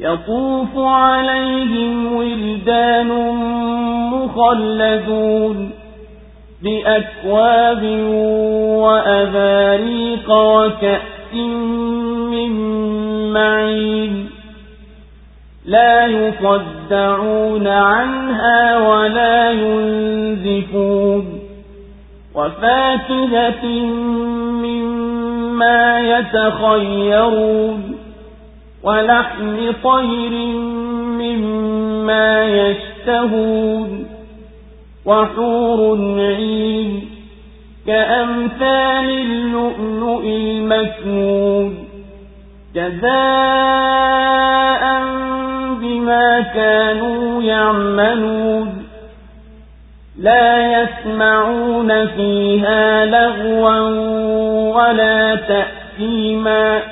يطوف عليهم ولدان مخلدون بأكواب وأباريق وكأس من معين لا يصدعون عنها ولا ينزفون وفاكهة مما يتخيرون ولحم طير مما يشتهون وحور عين كأمثال اللؤلؤ المكنون جزاء بما كانوا يعملون لا يسمعون فيها لغوا ولا تأثيما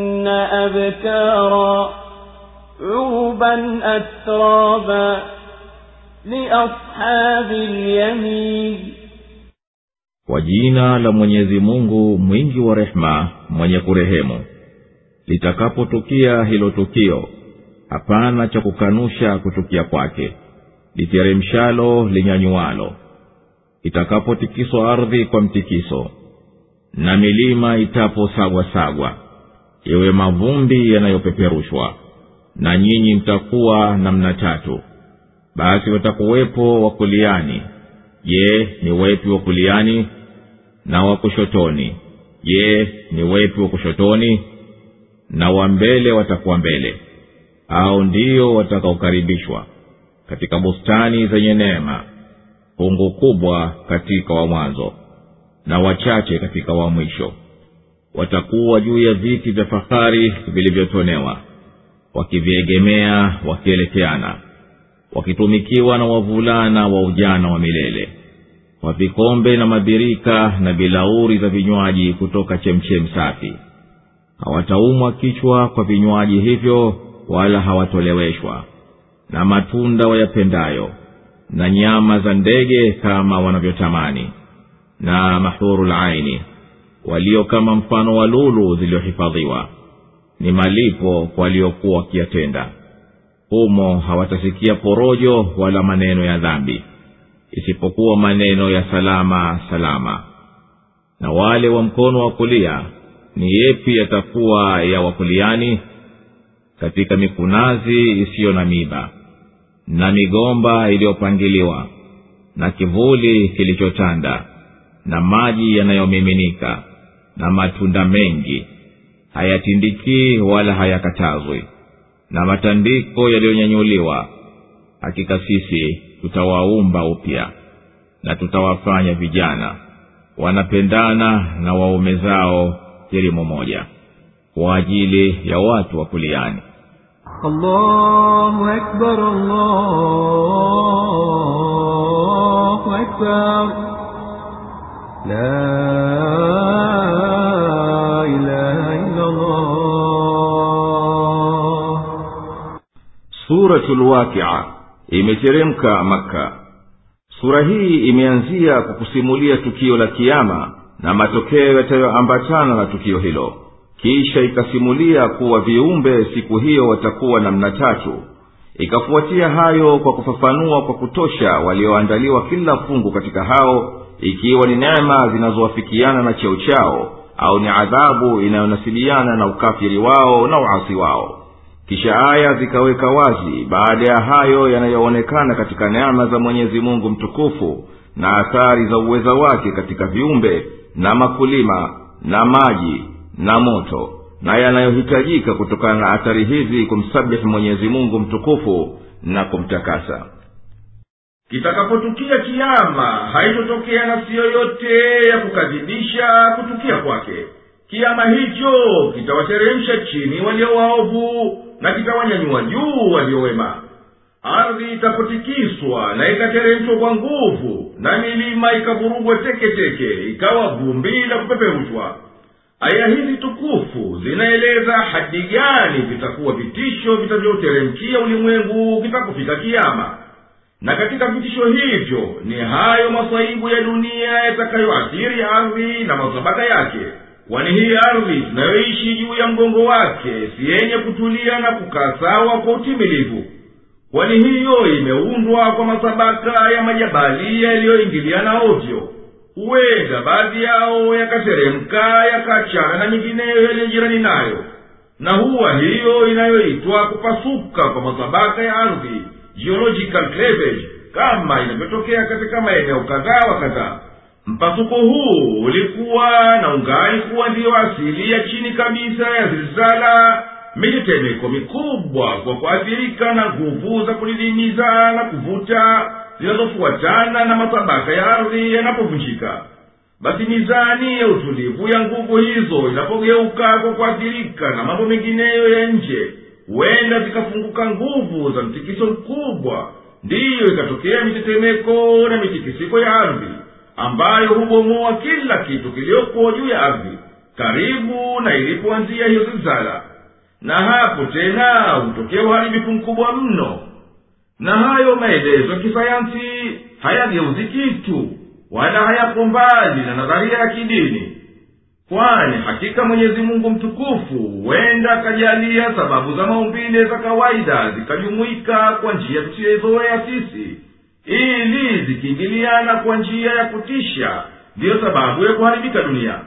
أبكارا عربا أترابا لأصحاب اليمين kwa jina la mwenyezi mungu mwingi wa rehema mwenye kurehemu litakapotukia hilo tukio hapana cha kukanusha kutukia kwake literemshalo linyanyualo itakapotikiswa ardhi kwa mtikiso na milima itaposagwasagwa iwe mavumbi yanayopeperushwa na nyinyi mtakuwa namna tatu. Basi watakuwepo wakuliani je ni wepi wa kuliani na wa kushotoni? Je ni wepi wa kushotoni na wa mbele watakuwa mbele? Au ndio watakaokaribishwa katika bustani zenye neema fungu kubwa katika wa mwanzo na wachache katika wa mwisho watakuwa juu ya viti vya fahari vilivyotonewa wakiviegemea wakielekeana wakitumikiwa na wavulana wa ujana wa milele kwa vikombe na mabirika na bilauri za vinywaji kutoka chemchem safi. Hawataumwa kichwa kwa vinywaji hivyo wala hawatoleweshwa na matunda wayapendayo na nyama za ndege kama wanavyotamani na mahurul aini walio kama mfano wa lulu zilizohifadhiwa. Ni malipo waliokuwa wakiyatenda. Humo hawatasikia porojo wala maneno ya dhambi isipokuwa maneno ya salama salama. Na wale wa mkono wa kulia ni yepi yatakuwa ya wakuliani? Katika mikunazi isiyo na miba na migomba iliyopangiliwa na kivuli kilichotanda na maji yanayomiminika na matunda mengi. Hayatindikii wala hayakatazwi na matandiko yaliyonyanyuliwa. Hakika sisi tutawaumba upya na tutawafanya vijana wanapendana na waume zao kirimu moja kwa ajili ya watu wa kuliani. La suratul lwakia imeteremka makka. Sura hii imeanzia kwa kusimulia tukio la kiama na matokeo yatayoambatana na tukio hilo. Kisha ikasimulia kuwa viumbe siku hiyo watakuwa namna tatu. Ikafuatia hayo kwa kufafanua kwa kutosha walioandaliwa kila fungu katika hao ikiwa ni neema zinazowafikiana na cheo chao au ni adhabu inayonasibiana na ukafiri wao na uasi wao kisha aya zikaweka wazi baada ya hayo yanayoonekana katika neema za mwenyezi mungu mtukufu na athari za uweza wake katika viumbe na makulima na maji na moto na yanayohitajika kutokana na athari hizi kumsabihi mwenyezi mungu mtukufu na kumtakasa. Kitakapotukia kiama haitotokea nafsi yoyote ya kukadhibisha kutukia kwake kiama hicho kitawateremsha chini walio waovu na kitawanyanyua juu waliowema ardhi itapotikiswa na ikateremshwa kwa nguvu na milima ikavurugwa teketeke ikawa vumbi la kupeperushwa. Aya hizi tukufu zinaeleza hadi gani vitakuwa vitisho vitavyoteremkia ulimwengu kitapofika kiama. Na katika vitisho hivyo ni hayo masaibu ya dunia yatakayoathiri ardhi na masabaka yake kwani hii ardhi tunayoishi juu ya mgongo wake si yenye kutulia na kukaa sawa kwa utimilivu. Kwani hiyo imeundwa kwa masabaka ya majabali yaliyoingiliana ovyo. Huenda baadhi yao yakateremka yakachana na nyingineyo yaliyojirani nayo. Na huwa hiyo inayoitwa kupasuka kwa masabaka ya ardhi geological cleavage kama inavyotokea katika maeneo kadhaa wa kadhaa mpasuko huu ulikuwa na ungali kuwa ndiyo asili ya chini kabisa ya zilzala mitetemeko mikubwa kwa kuathirika na nguvu za kulidimiza na kuvuta zinazofuatana na matabaka ya ardhi yanapovunjika. Basi mizani ya utulivu ya nguvu hizo inapogeuka kwa kuathirika na mambo mengineyo ya nje huenda zikafunguka nguvu za mtikiso mkubwa ndiyo ikatokea mitetemeko na mitikisiko ya ardhi ambayo hubomoa kila kitu kiliyoko juu ya ardhi karibu na ilipoanzia hiyo zilzala. Na hapo tena hutokea uharibifu mkubwa mno. Na hayo maelezo ya kisayansi hayageuzi kitu wala hayako mbali na nadharia ya kidini. Kwani hakika mwenyezi mungu mtukufu huenda akajalia sababu za maumbile za kawaida zikajumuika kwa njia tusiyoizoea sisi ili zikiingiliana kwa njia ya kutisha ndiyo sababu ya kuharibika dunia.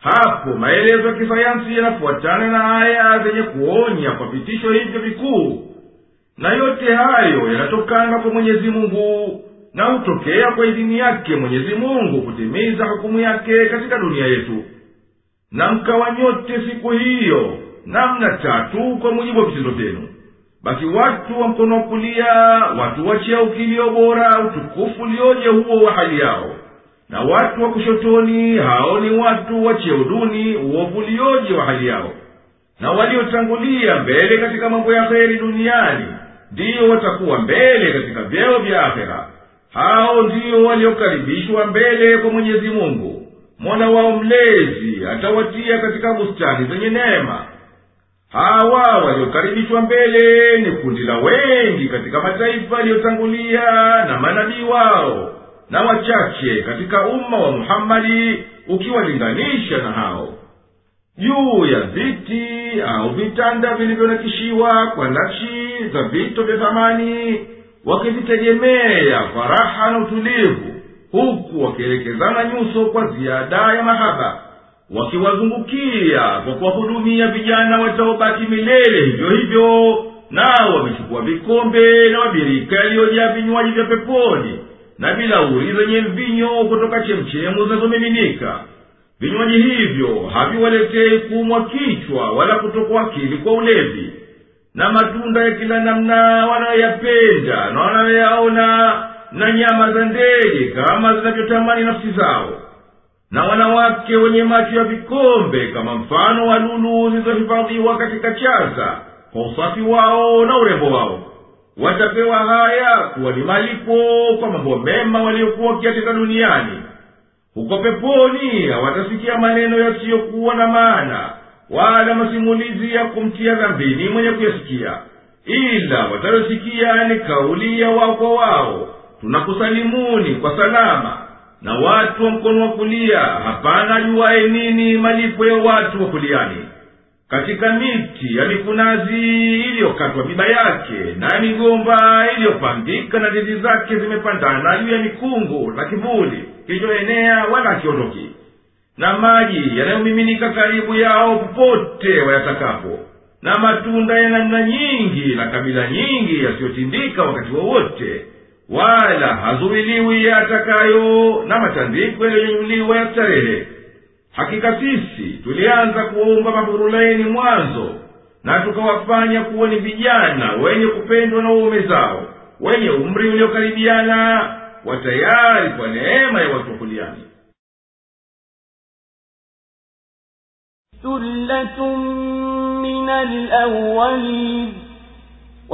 Hapo maelezo ya kisayansi yanafuatana na aya zenye kuonya kwa vitisho hivyo vikuu. Na yote hayo yanatokana kwa mwenyezi mungu na hutokea kwa idini yake mwenyezi mungu kutimiza hukumu yake katika dunia yetu. Na mkawa nyote siku hiyo namna tatu kwa mujibu wa vitendo vyenu basi watu wa mkono wa kulia watu wa cheo kilio bora utukufu ulioje huo wa hali yao. Na watu wa kushotoni hao ni watu wa cheo duni uovu wa hali yao. Na waliotangulia mbele katika mambo ya kheri duniani ndiyo watakuwa mbele katika vyeo vya akhera. Hao ndiyo waliokaribishwa mbele kwa mwenyezi mungu mola wao mlezi atawatia katika bustani zenye neema hawa waliokaribishwa mbele ni kundi la wengi katika mataifa yaliyotangulia na manabii wao na wachache katika umma wa muhammadi ukiwalinganisha na hao. Juu ya viti au vitanda vilivyonakishiwa kwa nakshi za vito vya thamani wakivitegemea kwa raha na utulivu huku wakielekezana nyuso kwa ziada ya mahaba wakiwazungukia kwa kuwahudumia vijana wataobaki milele hivyo hivyo nao wamechukua vikombe na mabirika yaliyojaa vinywaji vya peponi na bilauri zenye mvinyo kutoka chemchemu zinazomiminika. Vinywaji hivyo haviwaletei kuumwa kichwa wala kutokwa akili kwa ulevi. Na matunda ya kila namna wanayoyapenda na wanayoyaona na nyama za ndege kama zinavyotamani nafsi zao na wanawake wenye macho ya vikombe kama mfano wa lulu zilizohifadhiwa katika chaza kwa usafi wao na urembo wao. Watapewa haya kuwa ni malipo kwa mambo mema waliokuwa wakiatenda duniani. Huko peponi hawatasikia maneno yasiyokuwa na maana wala masimulizi ya kumtia dhambini mwenye kuyasikia. Ila watayosikia ni kauli ya wao kwa wao. Tunakusalimuni kwa salama na watu wa mkono wa kulia hapana juwaye nini malipo ya watu wa kuliani. Katika miti ya mikunazi iliyokatwa miba yake na migomba iliyopambika na ndizi zake zimepandana juu ya mikungu na kivuli kilichoenea wala akiondoki na maji yanayomiminika karibu yao popote wayatakapo. Na matunda ya namna nyingi na kabila nyingi yasiyotindika wakati wowote wala hazuiliwi yatakayo na matandiko yaliyonyanyuliwa ya starehe hakika sisi tulianza kuwaumba mafurulaini mwanzo na tukawafanya kuwa ni vijana wenye kupendwa na uume zao wenye umri uliokaribiana watayari kwa neema ya watu wakuliani ثلة من الأولين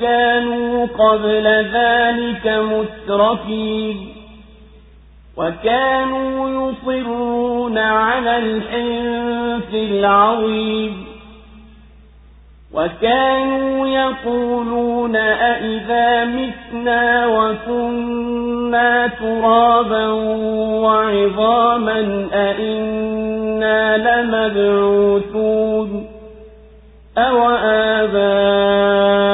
كانوا قبل ذلك مترفين وكانوا يصرون على الحنف العظيم وكانوا يقولون أئذا متنا وكنا ترابا وعظاما أئنا لمبعوثون أو آباؤنا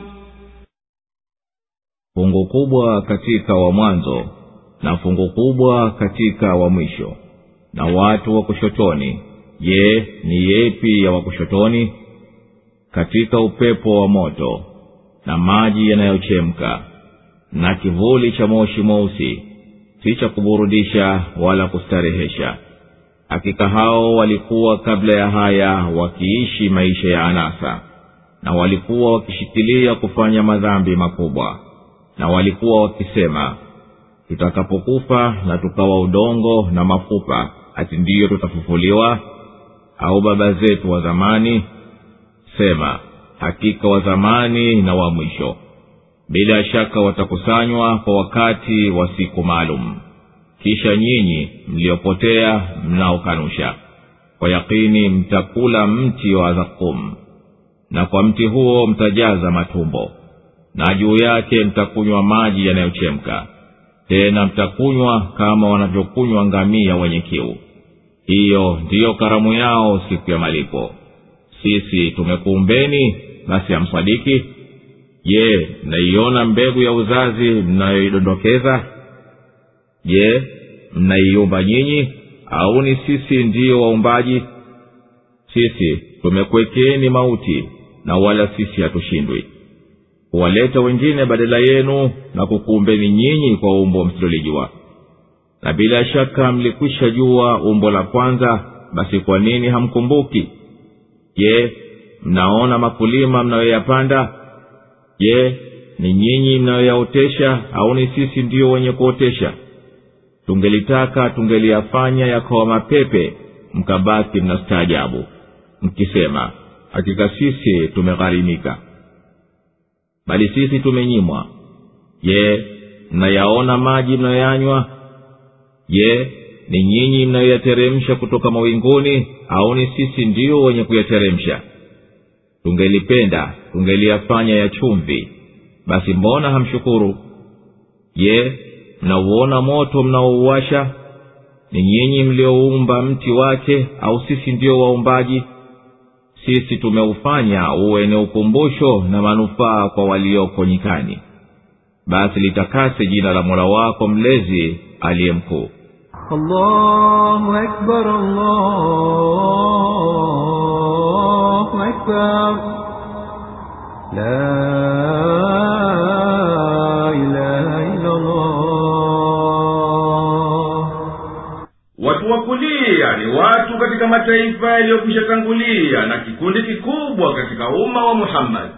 fungu kubwa katika wa mwanzo na fungu kubwa katika wa mwisho. Na watu wa kushotoni je ni yepi ya wakushotoni katika upepo wa moto na maji yanayochemka na kivuli cha moshi mweusi si cha kuburudisha wala kustarehesha. Hakika hao walikuwa kabla ya haya wakiishi maisha ya anasa na walikuwa wakishikilia kufanya madhambi makubwa na walikuwa wakisema tutakapokufa na tukawa udongo na mafupa ati ndiyo tutafufuliwa? Au baba zetu wa zamani sema hakika wa zamani na wa mwisho. Bila shaka watakusanywa kwa wakati wa siku maalum. Kisha nyinyi mliopotea mnaokanusha. Kwa yakini mtakula mti wa zakum na kwa mti huo mtajaza matumbo na juu yake mtakunywa maji yanayochemka. Tena mtakunywa kama wanavyokunywa ngamia wenye kiu. Hiyo ndiyo karamu yao siku ya malipo. Sisi tumekuumbeni basi hamsadiki. Je mnaiona mbegu ya uzazi mnayoidondokeza? Je mnaiumba nyinyi au ni sisi ndiyo waumbaji? Sisi tumekwekeni mauti na wala sisi hatushindwi huwaleta wengine badala yenu na kukuumbeni nyinyi kwa umbo msilolijua. Na bila shaka mlikwisha jua umbo la kwanza basi kwa nini hamkumbuki? Je mnaona makulima mnayoyapanda? Je ni nyinyi mnayoyaotesha au ni sisi ndiyo wenye kuotesha? Tungelitaka tungeliyafanya yakawa mapepe mkabaki mnastaajabu mkisema hakika sisi tumegharimika bali sisi tumenyimwa. Je mnayaona maji mnayoyanywa? Je ni nyinyi mnayoyateremsha kutoka mawinguni au ni sisi ndio wenye kuyateremsha? Tungelipenda tungeliyafanya ya chumvi. Basi mbona hamshukuru? Je mnauona moto mnaouwasha? Ni nyinyi mlioumba mti wake au sisi ndio waumbaji sisi tumeufanya uwe ni ukumbusho na manufaa kwa walioko nyikani basi litakase jina la mola wako mlezi aliye mkuu. La watu ni watu katika mataifa yaliyokwisha tangulia na kikundi kikubwa katika umma wa muhammadi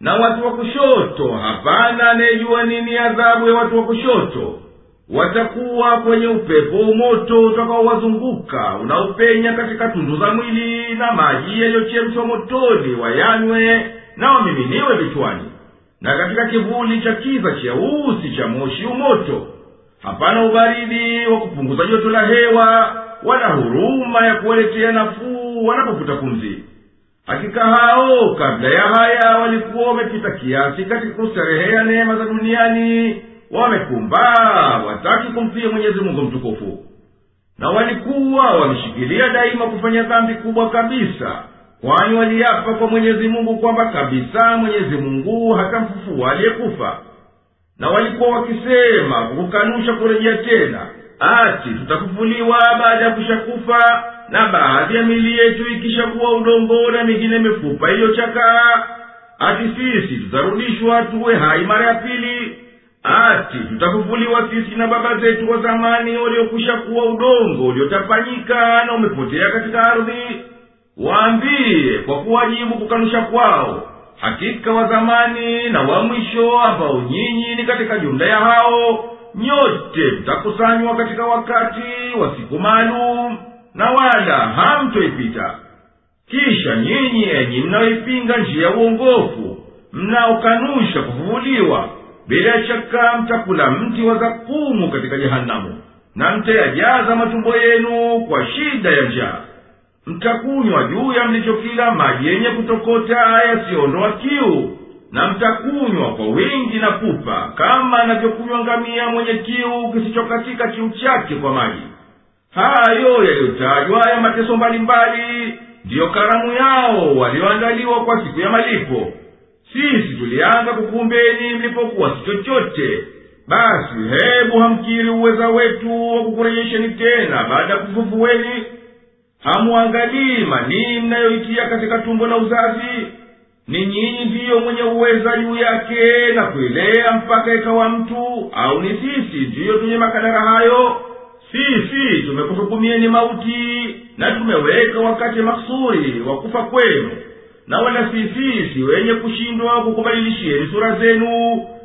na watu wa kushoto hapana anayejua nini adhabu ya watu wa kushoto. Watakuwa kwenye upepo umoto utakaowazunguka unaopenya katika tundu za mwili na maji yaliyochemshwa motoni wayanywe na wamiminiwe vichwani. Na katika kivuli cha kiza cheusi cha moshi umoto hapana ubaridi wa kupunguza joto la hewa wala huruma ya kuwaletea nafuu wanapovuta pumzi. Hakika hao kabla ya haya walikuwa wamepita kiasi katika kusherehea neema za duniani. Wamekumba wataki kumtii mwenyezi mungu mtukufu. Na walikuwa wameshikilia daima kufanya dhambi kubwa kabisa kwani waliapa kwa mwenyezi mungu kwamba kabisa mwenyezi mungu hatamfufua aliyekufa. Na walikuwa wakisema kwa kukanusha kurejea tena ati tutafufuliwa baada ya kushakufa na baadhi ya mili yetu ikishakuwa udongo na mingine mifupa iliyochakaa ati sisi tutarudishwa tuwe hai mara ya pili. Ati tutafufuliwa sisi na baba zetu wa zamani waliokwisha kuwa udongo uliotapanyika na umepotea katika ardhi. Waambie kwa kuwajibu kukanusha kwao hakika wa zamani na wa mwisho ambao nyinyi ni katika jumla ya hao nyote mtakusanywa katika wakati wa siku maalum na wala hamtoipita. Kisha nyinyi enyi mnayoipinga njia ya uongofu mnaokanusha kufufuliwa bila shaka mtakula mti wa zakumu katika jehanamu na mtayajaza matumbo yenu kwa shida ya njaa. Mtakunywa juu ya mlichokila maji yenye kutokota yasiyoondoa kiu na mtakunywa kwa wingi na pupa kama anavyokunywa ngamia mwenye kiu kisichokatika kiu chake kwa maji. Hayo yaliyotajwa ya mateso mbalimbali ndiyo karamu yao walioandaliwa kwa siku ya malipo. Sisi tulianza kukumbeni mlipokuwa si chochote. Basi hebu hamkiri uweza wetu wa kukurejesheni tena baada ya kufufuweni hamuangalii manii mnayoitia katika tumbo la uzazi ni nyinyi ndiyo mwenye uweza juu yake na kuilea mpaka ikawa mtu au ni sisi ndiyo tunye makadara hayo? Sisi tumekuhukumieni mauti na tumeweka wakati maksuri wa kufa kwenu. Na wala sisi si wenye kushindwa kukubadilishieni sura zenu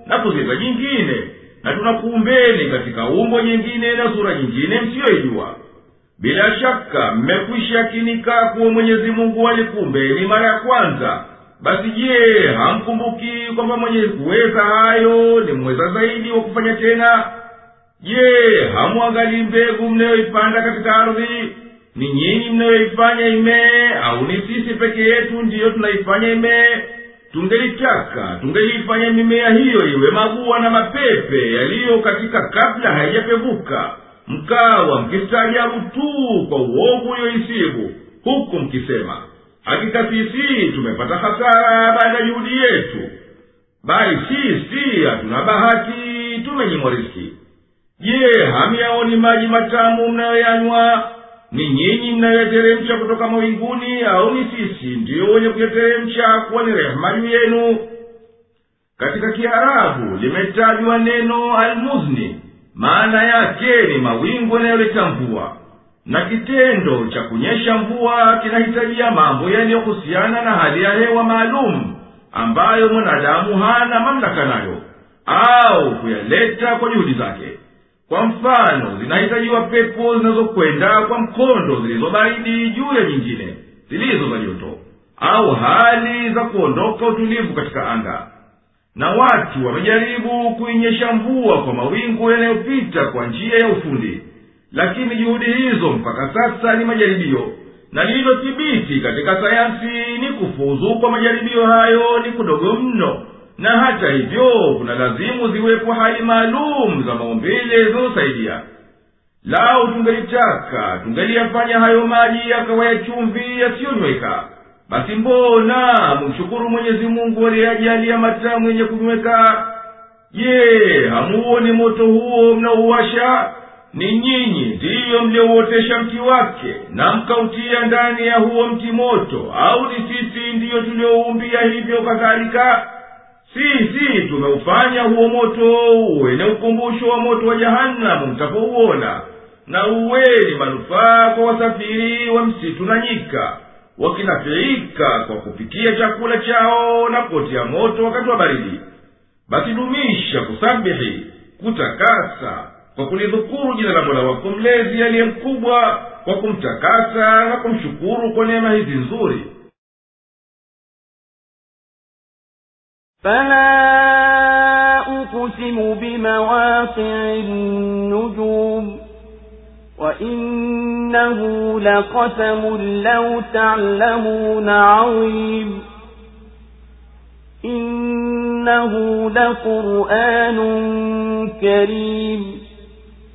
na kuzipa nyingine. Na tunakuumbeni katika umbo nyingine na sura nyingine msiyoijua. Bila shaka mmekwisha kinika kuwa mwenyezi mungu alikumbeni mara ya kwanza basi je hamkumbuki kwamba mwenye kuweza hayo ni mweza zaidi wa kufanya tena? Je hamwangalii mbegu mnayoipanda katika ardhi? Ni nyinyi mnayoifanya imee au ni sisi peke yetu ndiyo tunaifanya imee tungelitaka tungeliifanya mimea hiyo iwe mabua na mapepe yaliyo katika kabla haijapevuka mkawa mkistaajabu tu kwa uovu uyoisibu huku mkisema hakika sisi tumepata hasara baada ya juhudi yetu. Bali sisi hatuna bahati tumenyimwa riski je hamyaoni maji matamu mnayoyanywa? Ni nyinyi mnayoyateremsha kutoka mawinguni au ni sisi ndiyo wenye kuyateremsha kuwa ni rehema juu yenu? Katika kiarabu limetajwa neno almuzni. Maana yake ni mawingu yanayoleta mvua na kitendo cha kunyesha mvua kinahitajia mambo yaliyohusiana na hali ya hewa maalum ambayo mwanadamu hana mamlaka nayo au kuyaleta kwa juhudi zake. Kwa mfano zinahitajiwa pepo zinazokwenda kwa mkondo zilizo baridi juu ya nyingine zilizo za joto au hali za kuondoka utulivu katika anga. Na watu wamejaribu kuinyesha mvua kwa mawingu yanayopita kwa njia ya ufundi lakini juhudi hizo mpaka sasa ni majaribio. Na lililothibiti katika sayansi ni kufuzu kwa majaribio hayo ni kudogo mno. Na hata hivyo kuna lazimu ziwepo hali maalum za maumbile zinazosaidia. Lau tungelitaka tungeliyafanya hayo maji yakawa ya chumvi yasiyonyweka basi mbona mumshukuru mwenyezi mungu aliyeajalia matamu yenye kunyweka je hamuoni moto huo mnaouwasha ni nyinyi ndiyo mliouotesha mti wake na mkautia ndani ya huo mti moto au ni sisi ndiyo tulioumbia hivyo kadhalika? Sisi tumeufanya huo moto uwe ni ukumbusho wa moto wa jahanamu mtapouona. Na uweni manufaa kwa wasafiri wa msitu na nyika wakinafiika kwa kupikia chakula chao na kuotia moto wakati wa baridi. Basi dumisha kusabihi kutakasa kwa kulidhukuru jina la mola wako mlezi aliye mkubwa kwa kumtakasa na kumshukuru kwa neema hizi nzuri فلا أقسم بمواقع النجوم وإنه لقسم لو تعلمون عظيم إنه لقرآن كريم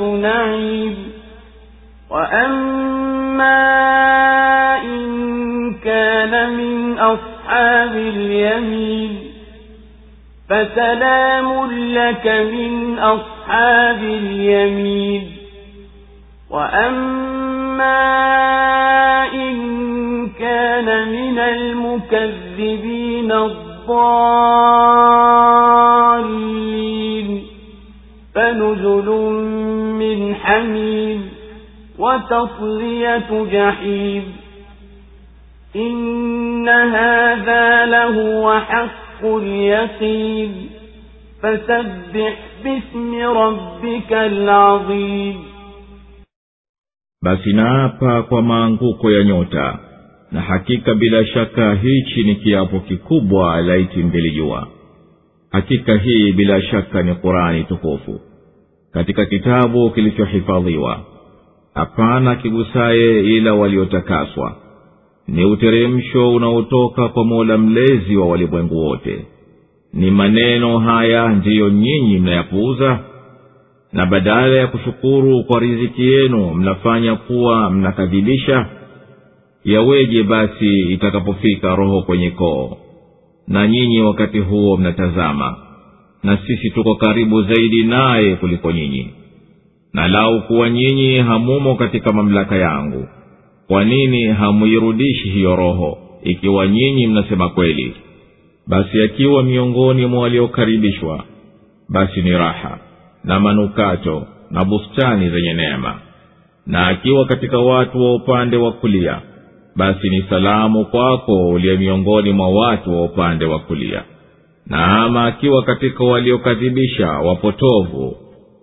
نعيم. وأما إن كان من أصحاب اليمين فسلام لك من أصحاب اليمين. وأما إن كان من المكذبين الضالين. فنزل من حميم وتصلية جحيم إن هذا لهو حق اليقين فسبح باسم ربك العظيم basi naapa kwa maanguko ya nyota na hakika bila shaka hichi ni kiapo kikubwa laiti mngelijua hakika hii bila shaka ni qurani tukufu. Katika kitabu kilichohifadhiwa hapana kigusaye ila waliotakaswa. Ni uteremsho unaotoka kwa mola mlezi wa walimwengu wote. Ni maneno haya ndiyo nyinyi mnayapuuza? Na badala ya kushukuru kwa riziki yenu mnafanya kuwa mnakadhibisha? Yaweje basi itakapofika roho kwenye koo na nyinyi wakati huo mnatazama na sisi tuko karibu zaidi naye kuliko nyinyi. Na lau kuwa nyinyi hamumo katika mamlaka yangu kwa nini hamuirudishi hiyo roho ikiwa nyinyi mnasema kweli? Basi akiwa miongoni mwa waliokaribishwa basi ni raha na manukato na bustani zenye neema. Na akiwa katika watu wa upande wa kulia basi ni salamu kwako uliye miongoni mwa watu wa upande wa kulia. Na ama akiwa katika waliokadhibisha wapotovu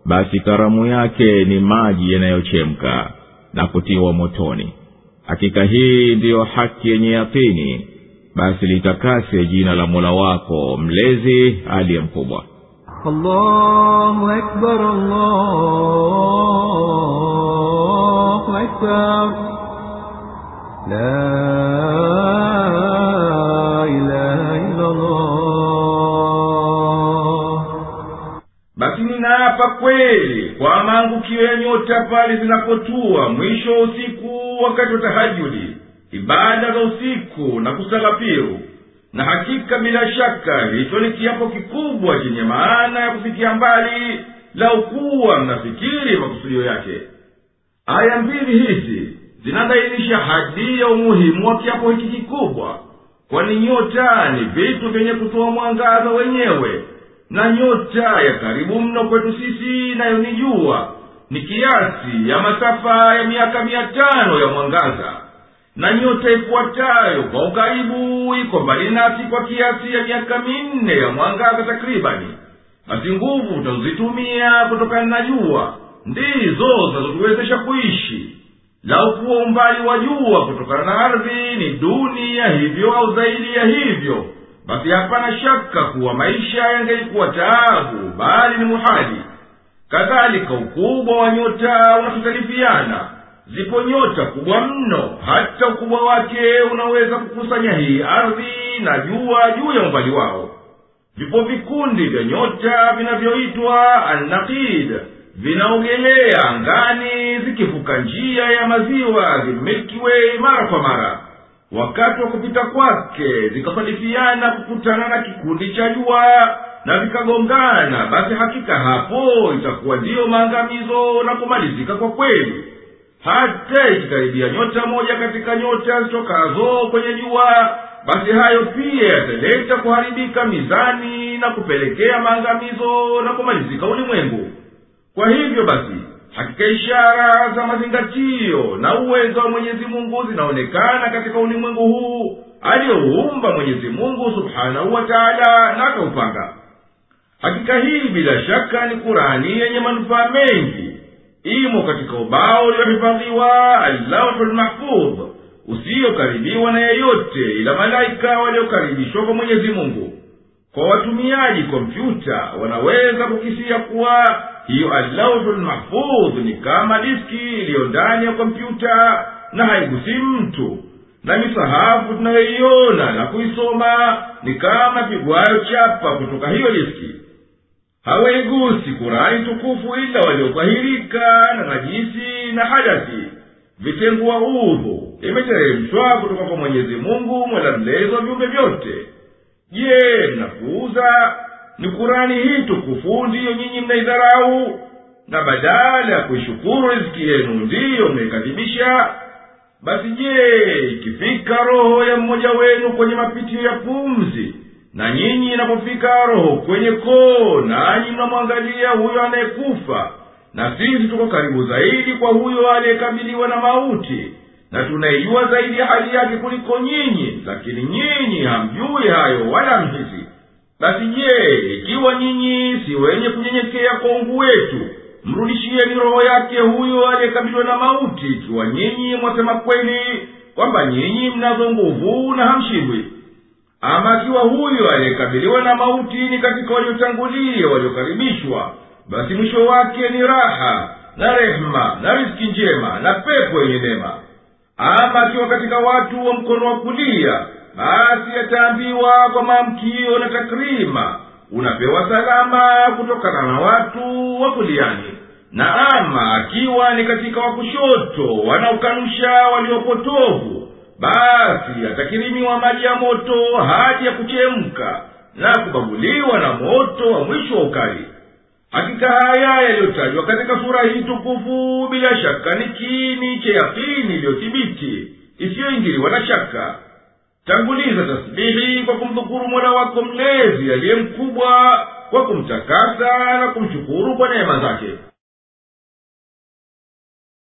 basi karamu yake ni maji yanayochemka na kutiwa motoni. Hakika hii ndiyo haki yenye yakini basi litakase jina la mola wako mlezi aliye mkubwa. Allahu akbar, allahu akbar la basi ninaapa kweli kwa maangukio ya nyota pale zinapotua mwisho wa usiku wakati wa tahajudi ibada za usiku na kusala piru na hakika bila shaka hicho ni kiapo kikubwa chenye maana ya kufikia mbali la ukuwa mnafikiri makusudio yake. Aya mbili hizi zinabainisha hadi ya umuhimu wa kiapo hiki kikubwa kwani nyota ni vitu vyenye kutoa mwangaza wenyewe na nyota ya karibu mno kwetu sisi nayo ni jua ni kiasi ya masafa ya miaka mia tano ya mwangaza. Na nyota ifuatayo kwa ukaribu iko mbali nasi kwa kiasi ya miaka minne ya mwangaza takribani basi nguvu utazozitumia kutokana na jua ndizo zinazotuwezesha kuishi lau kuwa umbali wa jua kutokana na ardhi ni duni ya hivyo au zaidi ya hivyo. Basi hapana shaka kuwa maisha yangelikuwa taabu bali ni muhali. Kadhalika ukubwa wa nyota unatofautiana zipo nyota kubwa mno hata ukubwa wake unaweza kukusanya hii ardhi na jua juu ya umbali wao. Vipo vikundi vya nyota vinavyoitwa annaqid vinaogelea angani zikivuka njia ya maziwa Way mara kwa mara. Wakati wa kupita kwake zikasadifiana kukutana na kikundi cha jua na vikagongana. Basi hakika hapo itakuwa ndiyo maangamizo na kumalizika kwa kweli. Hata ikikaribia nyota moja katika nyota zitokazo kwenye jua basi hayo pia yataleta kuharibika mizani na kupelekea maangamizo na kumalizika ulimwengu kwa hivyo basi hakika ishara za mazingatio na uwezo wa mwenyezi mungu zinaonekana katika ulimwengu huu aliyouumba mwenyezi mungu subhanahu wa taala na akaupanga. Hakika hii bila shaka ni kurani yenye manufaa mengi. Imo katika ubao uliohifadhiwa allauhu lmahfudh usiyokaribiwa na yeyote ila malaika waliokaribishwa kwa mwenyezi mungu kwa watumiaji kompyuta wanaweza kukisia kuwa hiyo allauhu lmahfudh ni kama diski iliyo ndani ya kompyuta na haigusi mtu. Na misahafu tunayoiona na kuisoma ni kama pigwayo chapa kutoka hiyo diski. Hawaigusi kurani tukufu ila waliotahirika na najisi na hadathi. Vitengua udhu imeteremshwa kutoka kwa mwenyezi mungu mola mlezi wa viumbe vyote je mnapuuza? Ni kurani hii tukufu ndiyo nyinyi mnaidharau. Na badala ya kuishukuru riziki yenu ndiyo mnaikadhibisha. Basi je ikifika roho ya mmoja wenu kwenye mapitio ya pumzi na nyinyi inapofika roho kwenye koo nanyi mnamwangalia huyo anayekufa. Na sisi tuko karibu zaidi kwa huyo aliyekabiliwa na mauti na tunaijua zaidi ya hali yake kuliko nyinyi lakini nyinyi hamjui hayo wala mhisi. Basi je ikiwa nyinyi si wenye kunyenyekea kwa ungu wetu mrudishieni roho yake huyo aliyekabiliwa na mauti ikiwa nyinyi mwasema kweli kwamba nyinyi mnazo nguvu na hamshindwi? Ama akiwa huyo aliyekabiliwa na mauti ni katika waliotangulia waliokaribishwa basi mwisho wake ni raha na rehema na riski njema na pepo yenye neema ama akiwa katika watu wa mkono wa kulia basi ataambiwa kwa maamkio na takrima unapewa salama kutokana na watu wa kuliani. Na ama akiwa ni katika wakushoto wanaokanusha waliopotovu basi atakirimiwa maji ya moto hadi ya kuchemka na kubaguliwa na moto wa mwisho wa ukali hakika haya yaliyotajwa katika sura hii tukufu bila shaka ni kini cha yakini iliyothibiti isiyoingiliwa na shaka. Tanguliza tasbihi kwa kumdhukuru mola wako mlezi aliye mkubwa kwa kumtakasa na kumshukuru kwa neema zake